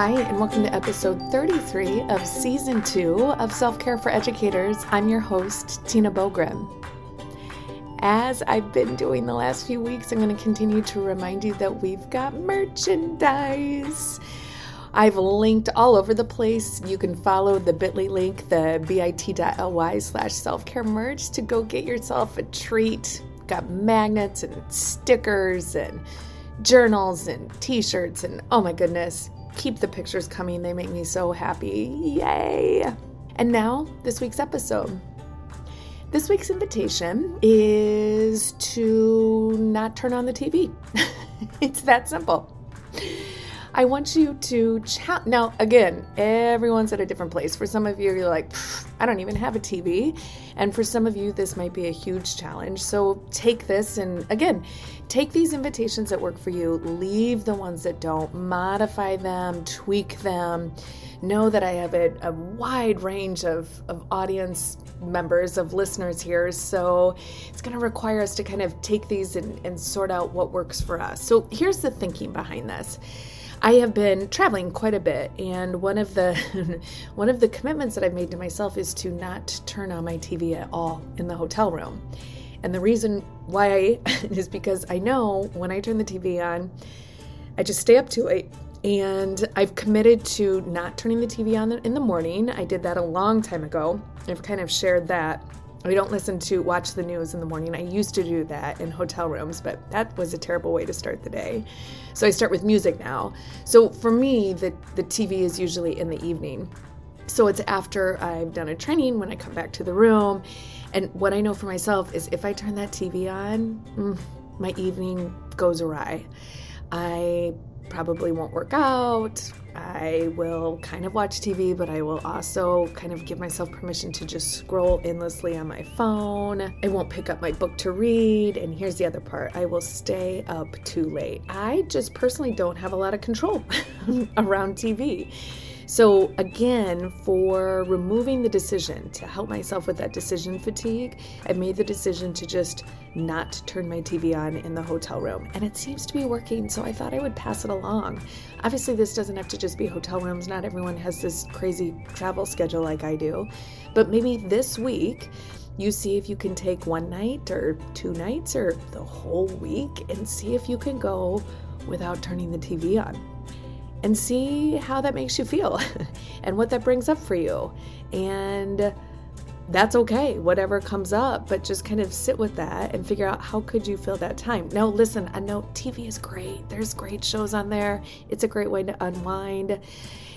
Hi, and welcome to episode 33 of season two of Self Care for Educators. I'm your host, Tina Boogren. As I've been doing the last few weeks, I'm going to continue to remind you that we've got merchandise. I've linked all over the place. You can follow the bit.ly link, the bit.ly slash self care merch to go get yourself a treat. Got magnets and stickers and journals and t shirts, and oh my goodness, keep the pictures coming. They make me so happy. Yay! And now, this week's episode. This week's invitation is to not turn on the TV. it's that simple. I want you to chat. Now, again, everyone's at a different place. For some of you, you're like, I don't even have a TV. And for some of you, this might be a huge challenge. So take this and, again, take these invitations that work for you, leave the ones that don't, modify them, tweak them. Know that I have a, a wide range of, of audience members, of listeners here. So it's going to require us to kind of take these and, and sort out what works for us. So here's the thinking behind this. I have been traveling quite a bit, and one of the one of the commitments that I've made to myself is to not turn on my TV at all in the hotel room. And the reason why I, is because I know when I turn the TV on, I just stay up too late. And I've committed to not turning the TV on in the morning. I did that a long time ago. I've kind of shared that we don't listen to watch the news in the morning. I used to do that in hotel rooms, but that was a terrible way to start the day. So I start with music now. So for me, the, the TV is usually in the evening. So it's after I've done a training when I come back to the room. And what I know for myself is if I turn that TV on, mm, my evening goes awry. I probably won't work out. I will kind of watch TV, but I will also kind of give myself permission to just scroll endlessly on my phone. I won't pick up my book to read. And here's the other part I will stay up too late. I just personally don't have a lot of control around TV. So, again, for removing the decision to help myself with that decision fatigue, I made the decision to just not turn my TV on in the hotel room. And it seems to be working, so I thought I would pass it along. Obviously, this doesn't have to just be hotel rooms. Not everyone has this crazy travel schedule like I do. But maybe this week, you see if you can take one night or two nights or the whole week and see if you can go without turning the TV on and see how that makes you feel and what that brings up for you. And that's okay, whatever comes up, but just kind of sit with that and figure out how could you fill that time. Now, listen, I know TV is great. There's great shows on there. It's a great way to unwind.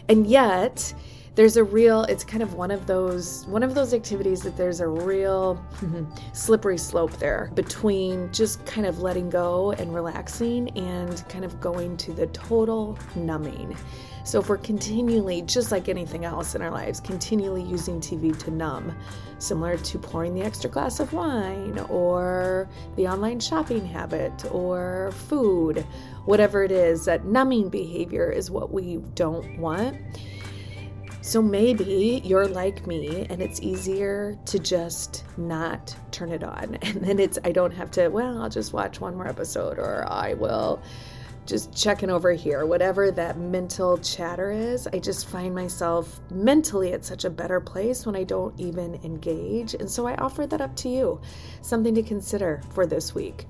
And yet, there's a real it's kind of one of those one of those activities that there's a real mm-hmm. slippery slope there between just kind of letting go and relaxing and kind of going to the total numbing. So if we're continually just like anything else in our lives continually using tv to numb similar to pouring the extra glass of wine or the online shopping habit or food whatever it is that numbing behavior is what we don't want so maybe you're like me and it's easier to just not turn it on. And then it's, I don't have to, well, I'll just watch one more episode or I will just checking over here, whatever that mental chatter is. I just find myself mentally at such a better place when I don't even engage. And so I offer that up to you, something to consider for this week.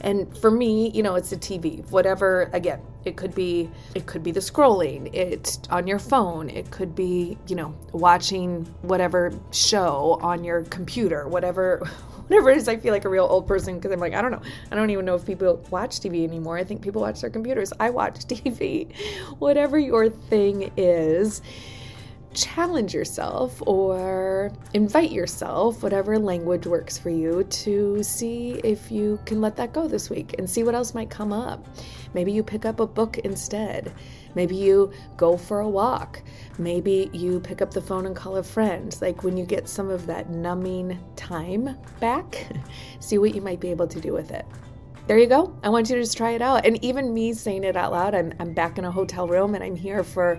And for me, you know, it's the TV. Whatever, again, it could be it could be the scrolling, it's on your phone, it could be, you know, watching whatever show on your computer, whatever whatever it is, I feel like a real old person because I'm like, I don't know. I don't even know if people watch TV anymore. I think people watch their computers. I watch TV. Whatever your thing is, challenge yourself or invite yourself, whatever language works for you, to see if you can let that go this week and see what else might come up. Maybe you pick up a book instead. Maybe you go for a walk. Maybe you pick up the phone and call a friend. Like when you get some of that numbing time back, see what you might be able to do with it there you go. I want you to just try it out. And even me saying it out loud, I'm, I'm back in a hotel room and I'm here for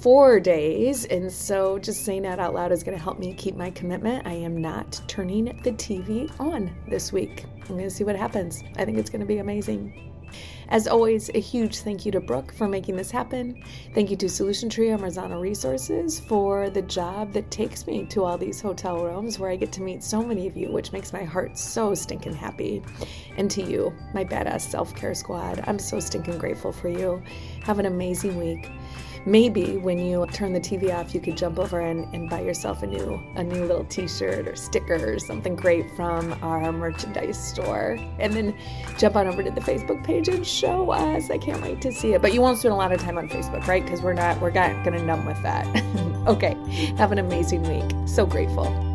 four days. And so just saying that out loud is going to help me keep my commitment. I am not turning the TV on this week. I'm going to see what happens. I think it's going to be amazing. As always, a huge thank you to Brooke for making this happen. Thank you to Solution Tree and Marzano Resources for the job that takes me to all these hotel rooms where I get to meet so many of you, which makes my heart so stinking happy. And to you, my badass self care squad, I'm so stinking grateful for you. Have an amazing week maybe when you turn the TV off, you could jump over and, and buy yourself a new a new little T-shirt or sticker or something great from our merchandise store, and then jump on over to the Facebook page and show us. I can't wait to see it. But you won't spend a lot of time on Facebook, right? Because we're not we're not gonna numb with that. okay, have an amazing week. So grateful.